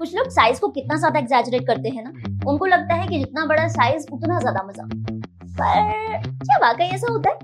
कुछ लोग साइज़ को कितना ज़्यादा एग्जैजरेट करते हैं ना, उनको लगता है कि जितना बड़ा साइज़ उतना ज़्यादा मज़ा। पर क्या वाकई ऐसा होता है?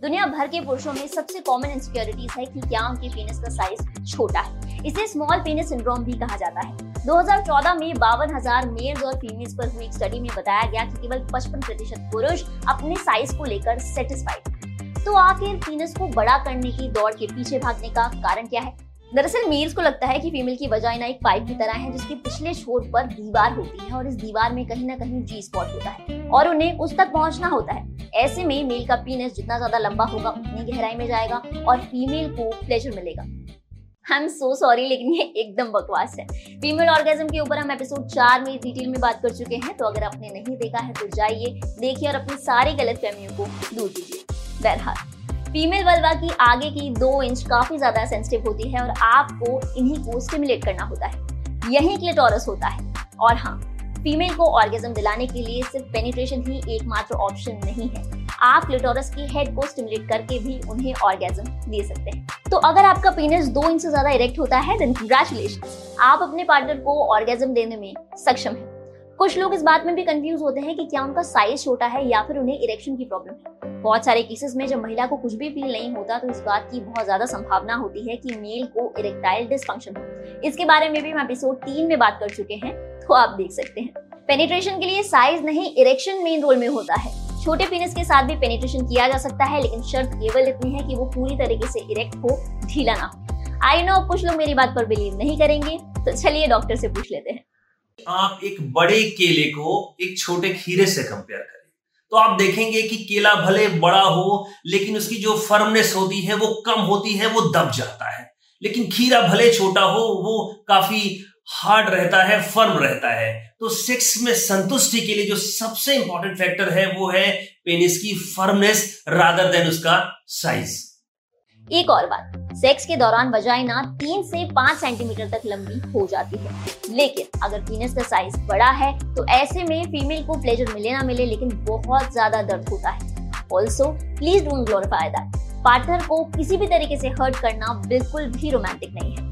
दुनिया भर के पुरुषों में सबसे कॉमन इनसिक्योरिटीज है कि क्या उनके पेनिस का साइज़ छोटा है। इसे स्मॉल पेनिस सिंड्रोम भी कहा जाता है। 2014 में बावन हज़ार मेल्स और फीमेल्स पर हुई एक स्टडी में बताया गया कि केवल 55 प्रतिशत पुरुष अपने साइज़ को लेकर सेटिस्फाइड तो आखिर पीनस को बड़ा करने की दौड़ के पीछे भागने का कारण क्या है? दरअसल मेल्स को लगता है कि फीमेल की वजाइना एक पाइप की तरह है, जिसके पिछले छोर पर दीवार होती है और इस दीवार में कहीं ना कहीं जी स्पॉट होता है और उन्हें उस तक पहुँचना होता है। ऐसे में मेल का पीनस जितना ज़्यादा लंबा होगा, उतनी गहराई में जाएगा और फीमेल को प्लेजर मिलेगा। आई एम सो सॉरी लेकिन ये एकदम बकवास है। फीमेल ऑर्गेजम के ऊपर हम एपिसोड चार में डिटेल में बात कर चुके हैं तो अगर आपने नहीं देखा है तो जाइए, देखिए और अपनी सारी गलत फहमियों को दूर कीजिए। बहरहाल फीमेल वल्वा की आगे की दो इंच काफ़ी ज़्यादा सेंसिटिव होती है और आपको इन्हीं को स्टिमुलेट करना होता है। यही क्लिटोरस होता है। और हाँ फीमेल को ऑर्गेजम दिलाने के लिए सिर्फ़ पेनिट्रेशन ही एकमात्र ऑप्शन नहीं है। आप क्लिटोरस की हेड को स्टिमुलेट करके भी उन्हें ऑर्गेजम दे सकते हैं। तो अगर आपका पीनस दो इंच से ज़्यादा इरेक्ट होता है देन कंग्रेचुलेशन आप अपने पार्टनर को ऑर्गेजम देने में सक्षम है। कुछ लोग इस बात में भी कंफ्यूज होते हैं कि क्या उनका साइज़ छोटा है या फिर उन्हें इरेक्शन की प्रॉब्लम है। बहुत सारे केसेस में जब महिला को कुछ भी फील नहीं होता तो इस बात की बहुत ज़्यादा संभावना होती है कि मेल को इरेक्टाइल डिसफंक्शन हो। इसके बारे में भी हम एपिसोड तीन में बात कर चुके हैं तो आप देख सकते हैं। पेनिट्रेशन के लिए साइज़ नहीं इरेक्शन मेन रोल में होता है। छोटे पेनिस के साथ भी पेनिट्रेशन किया जा सकता है, लेकिन शर्त केवल इतनी है कि वो पूरी तरीके से इरेक्ट हो, ढीला ना हो। आई नो कुछ लोग मेरी बात पर बिलीव नहीं करेंगे तो चलिए डॉक्टर से पूछ लेते हैं। आप एक बड़े केले को एक छोटे खीरे से कंपेयर करें। तो आप देखेंगे कि केला भले बड़ा हो, लेकिन उसकी जो फर्मनेस होती है, वो कम होती है, वो दब जाता है। लेकिन खीरा भले छोटा हो, वो काफ़ी हार्ड रहता है, फर्म रहता है। तो सेक्स में संतुष्टि के लिए जो सबसे इंपॉर्टेंट फैक्टर है, वो है पेनिस की फर्मनेस रादर देन उसका साइज़ एक और बात सेक्स के दौरान वजाइना तीन से पाँच सेंटीमीटर तक लंबी हो जाती है। लेकिन अगर पीनस का साइज़ बड़ा है तो ऐसे में फीमेल को प्लेजर मिले ना मिले, लेकिन बहुत ज़्यादा दर्द होता है। Also please don't glorify that partner को किसी भी तरीके से हर्ट करना बिल्कुल भी रोमांटिक नहीं है।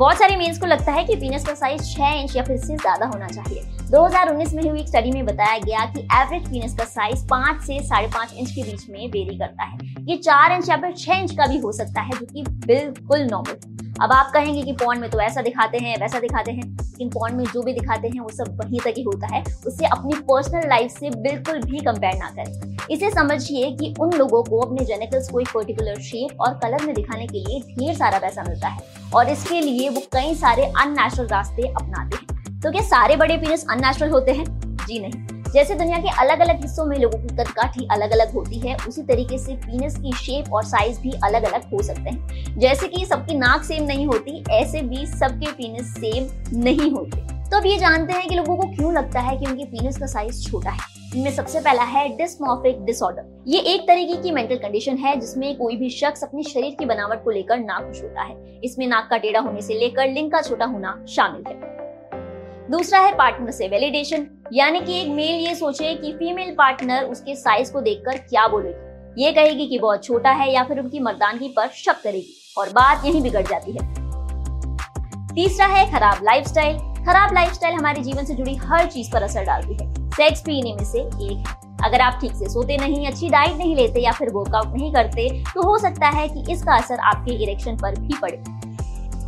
बहुत सारे मेन्स को लगता है कि पीनस का साइज़ 6 इंच या फिर इससे ज़्यादा होना चाहिए। 2019 में हुई एक स्टडी में बताया गया कि एवरेज पीनस का साइज़ 5 से साढ़े पाँच इंच के बीच में वेरी करता है। ये 4 इंच या फिर 6 इंच का भी हो सकता है, जो कि बिल्कुल नॉर्मल अब आप कहेंगे कि पॉन में तो ऐसा दिखाते हैं, वैसा दिखाते हैं। लेकिन पॉन में जो भी दिखाते हैं, वो सब वहीं तक ही होता है। उसे अपनी पर्सनल लाइफ से बिल्कुल भी कंपेयर ना करें। इसे समझिए कि उन लोगों को अपने जेनेकल्स को एक पर्टिकुलर शेप और कलर में दिखाने के लिए ढेर सारा पैसा मिलता है और इसके लिए वो कई सारे अननेचुरल रास्ते अपनाते हैं। तो क्या सारे बड़े पीनस अननेचुरल होते हैं? जी नहीं। जैसे दुनिया के अलग अलग हिस्सों में लोगों की कदकाठी अलग अलग होती है, उसी तरीके से पीनस की शेप और साइज़ भी अलग अलग हो सकते हैं। जैसे कि सबकी नाक सेम नहीं होती, ऐसे भी सबके पीनस सेम नहीं होते। तो अब ये जानते हैं कि लोगों को क्यों लगता है कि उनके पीनस का साइज़ छोटा है। इनमें सबसे पहला है डिस्मॉर्फिक डिसऑर्डर ये एक तरीके की मेंटल कंडीशन है, जिसमें कोई भी शख्स अपने शरीर की बनावट को लेकर नाखुश होता है। इसमें नाक का टेढ़ा होने से लेकर लिंग का छोटा होना शामिल है। दूसरा है पार्टनर से वैलिडेशन यानी कि एक मेल ये सोचे कि फीमेल पार्टनर उसके साइज़ को देखकर क्या बोलेगी? ये कहेगी कि बहुत छोटा है या फिर उनकी मर्दानगी पर शक करेगी और बात यहीं बिगड़ जाती है। तीसरा है खराब लाइफस्टाइल खराब लाइफस्टाइल हमारे जीवन से जुड़ी हर चीज़ पर असर डालती है। सेक्स इन्हीं में से एक है। अगर आप ठीक से सोते नहीं, अच्छी डाइट नहीं लेते या फिर वर्कआउट नहीं करते तो हो सकता है कि इसका असर आपके इरेक्शन पर भी पड़े।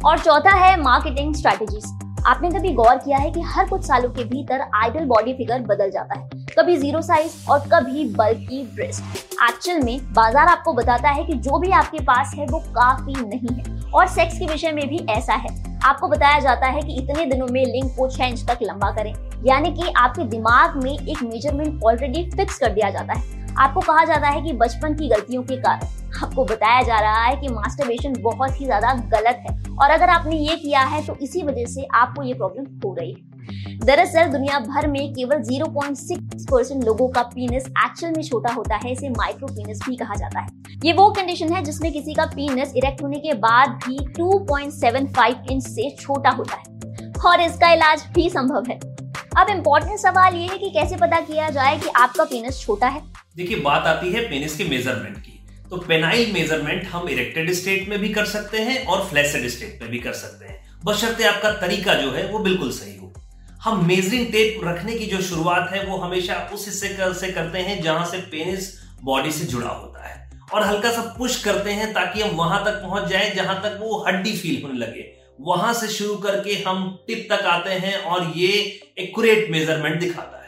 और चौथा है मार्केटिंग स्ट्रेटेजीज आपने कभी गौर किया है कि हर कुछ सालों के भीतर आइडल बॉडी फिगर बदल जाता है? कभी ज़ीरो साइज़ और कभी बल्कि ब्रेस्ट। एक्चुअल में बाज़ार आपको बताता है कि जो भी आपके पास है, वो काफ़ी नहीं है। और सेक्स के विषय में भी ऐसा है। आपको बताया जाता है कि इतने दिनों में लिंग को छह इंच तक लंबा करें। यानी कि आपके दिमाग में एक मेज़रमेंट ऑलरेडी फिक्स कर दिया जाता है। आपको कहा जाता है कि बचपन की गलतियों के कारण। आपको बताया जा रहा है कि मास्टरबेशन बहुत ही ज़्यादा गलत है। और अगर आपने ये किया है तो इसी वजह से आपको ये प्रॉब्लम हो रही है। दरअसल, दुनिया भर में केवल 0.6 परसेंट लोगों का पीनस एक्चुअल में छोटा होता है, इसे माइक्रो पीनस भी कहा जाता है। ये वो कंडीशन है जिसमें किसी का पीनस इरेक्ट होने के बाद भी 2.75 इंच से छोटा होता है। और इसका इलाज भी संभव है। अब इम्पोर्टेंट सवाल ये है कि कैसे पता किया जाए कि आपका पीनस छोटा है? देखिए बात आती है पेनिस के मेज़रमेंट की। तो पेनाइल मेज़रमेंट हम इरेक्टेड स्टेट में भी कर सकते हैं और फ्लैसेड स्टेट में भी कर सकते हैं। बशर्ते आपका तरीका जो है वो बिल्कुल सही हो। हम मेजरिंग टेप रखने की जो शुरुआत है वो हमेशा उस हिस्से कर, से करते हैं जहाँ से पेनिस बॉडी से जुड़ा होता है। और हल्का सा पुश करते हैं ताकि हम वहाँ तक पहुँच जाए जहाँ तक वो हड्डी फील होने लगे। वहाँ से शुरू करके हम टिप तक आते हैं और ये एक्यूरेट मेज़रमेंट दिखाता है।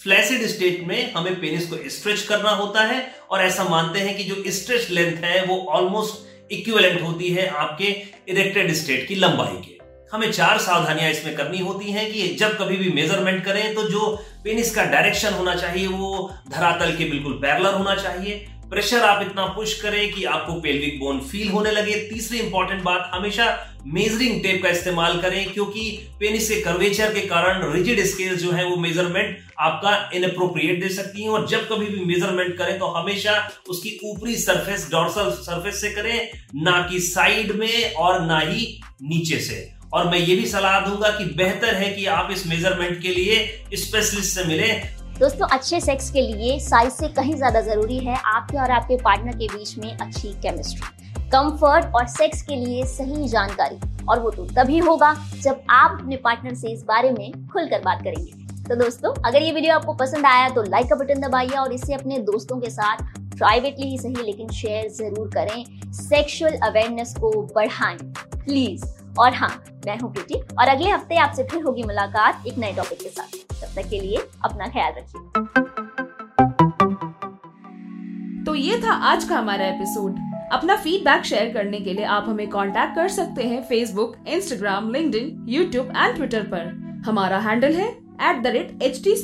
फ्लैसिड स्टेट में हमें पेनिस को स्ट्रेच करना होता है और ऐसा मानते हैं कि जो स्ट्रेच लेंथ है, वो ऑलमोस्ट इक्विवेलेंट होती है आपके इरेक्टेड स्टेट की लंबाई के। हमें चार सावधानियाँ इसमें करनी होती हैं कि जब कभी भी मेज़रमेंट करें तो जो पेनिस का डायरेक्शन होना चाहिए, वो धरातल के बिल्कुल पैरलर होना चाहिए। प्रेशर आप इतना पुश करें कि आपको पेल्विक बोन फील होने लगे। तीसरी इंपॉर्टेंट बात, हमेशा मेजरिंग टेप का इस्तेमाल करें, क्योंकि पेनिस के कर्वेचर के कारण रिजिड स्केल जो है वो मेज़रमेंट आपका इनअप्रोप्रिएट दे सकती है। और जब कभी भी मेज़रमेंट करें तो हमेशा उसकी ऊपरी सरफेस डॉर्सल सरफेस से करें, ना कि साइड में और ना ही नीचे से। और मैं ये भी सलाह दूँगा कि बेहतर है कि आप इस मेज़रमेंट के लिए स्पेशलिस्ट से मिलें। दोस्तों, अच्छे सेक्स के लिए साइज़ से कहीं ज़्यादा ज़रूरी है आपके और आपके पार्टनर के बीच में अच्छी केमिस्ट्री कंफर्ट और सेक्स के लिए सही जानकारी, और वो तो तभी होगा जब आप अपने पार्टनर से इस बारे में खुलकर बात करेंगे। तो दोस्तों, अगर ये वीडियो आपको पसंद आया तो लाइक का बटन दबाइए और इसे अपने दोस्तों के साथ प्राइवेटली ही सही लेकिन शेयर ज़रूर करें। सेक्सुअल अवेयरनेस को बढ़ाएँ प्लीज़ और हाँ मैं हूँ प्रीति, और अगले हफ़्ते आपसे फिर होगी मुलाकात एक नए टॉपिक के साथ। तब तक के लिए अपना ख्याल रखिए। तो ये था आज का हमारा एपिसोड अपना फीडबैक शेयर करने के लिए आप हमें कांटेक्ट कर सकते हैं Facebook Instagram link YouTube and Twitter पर। हमारा हैंडल है at the rate H T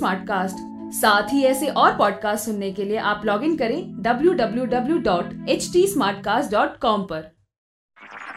साथ ही ऐसे और पॉडकास्ट सुनने के लिए आप लॉग इन करें W W W dot H T smart cast dot com पर।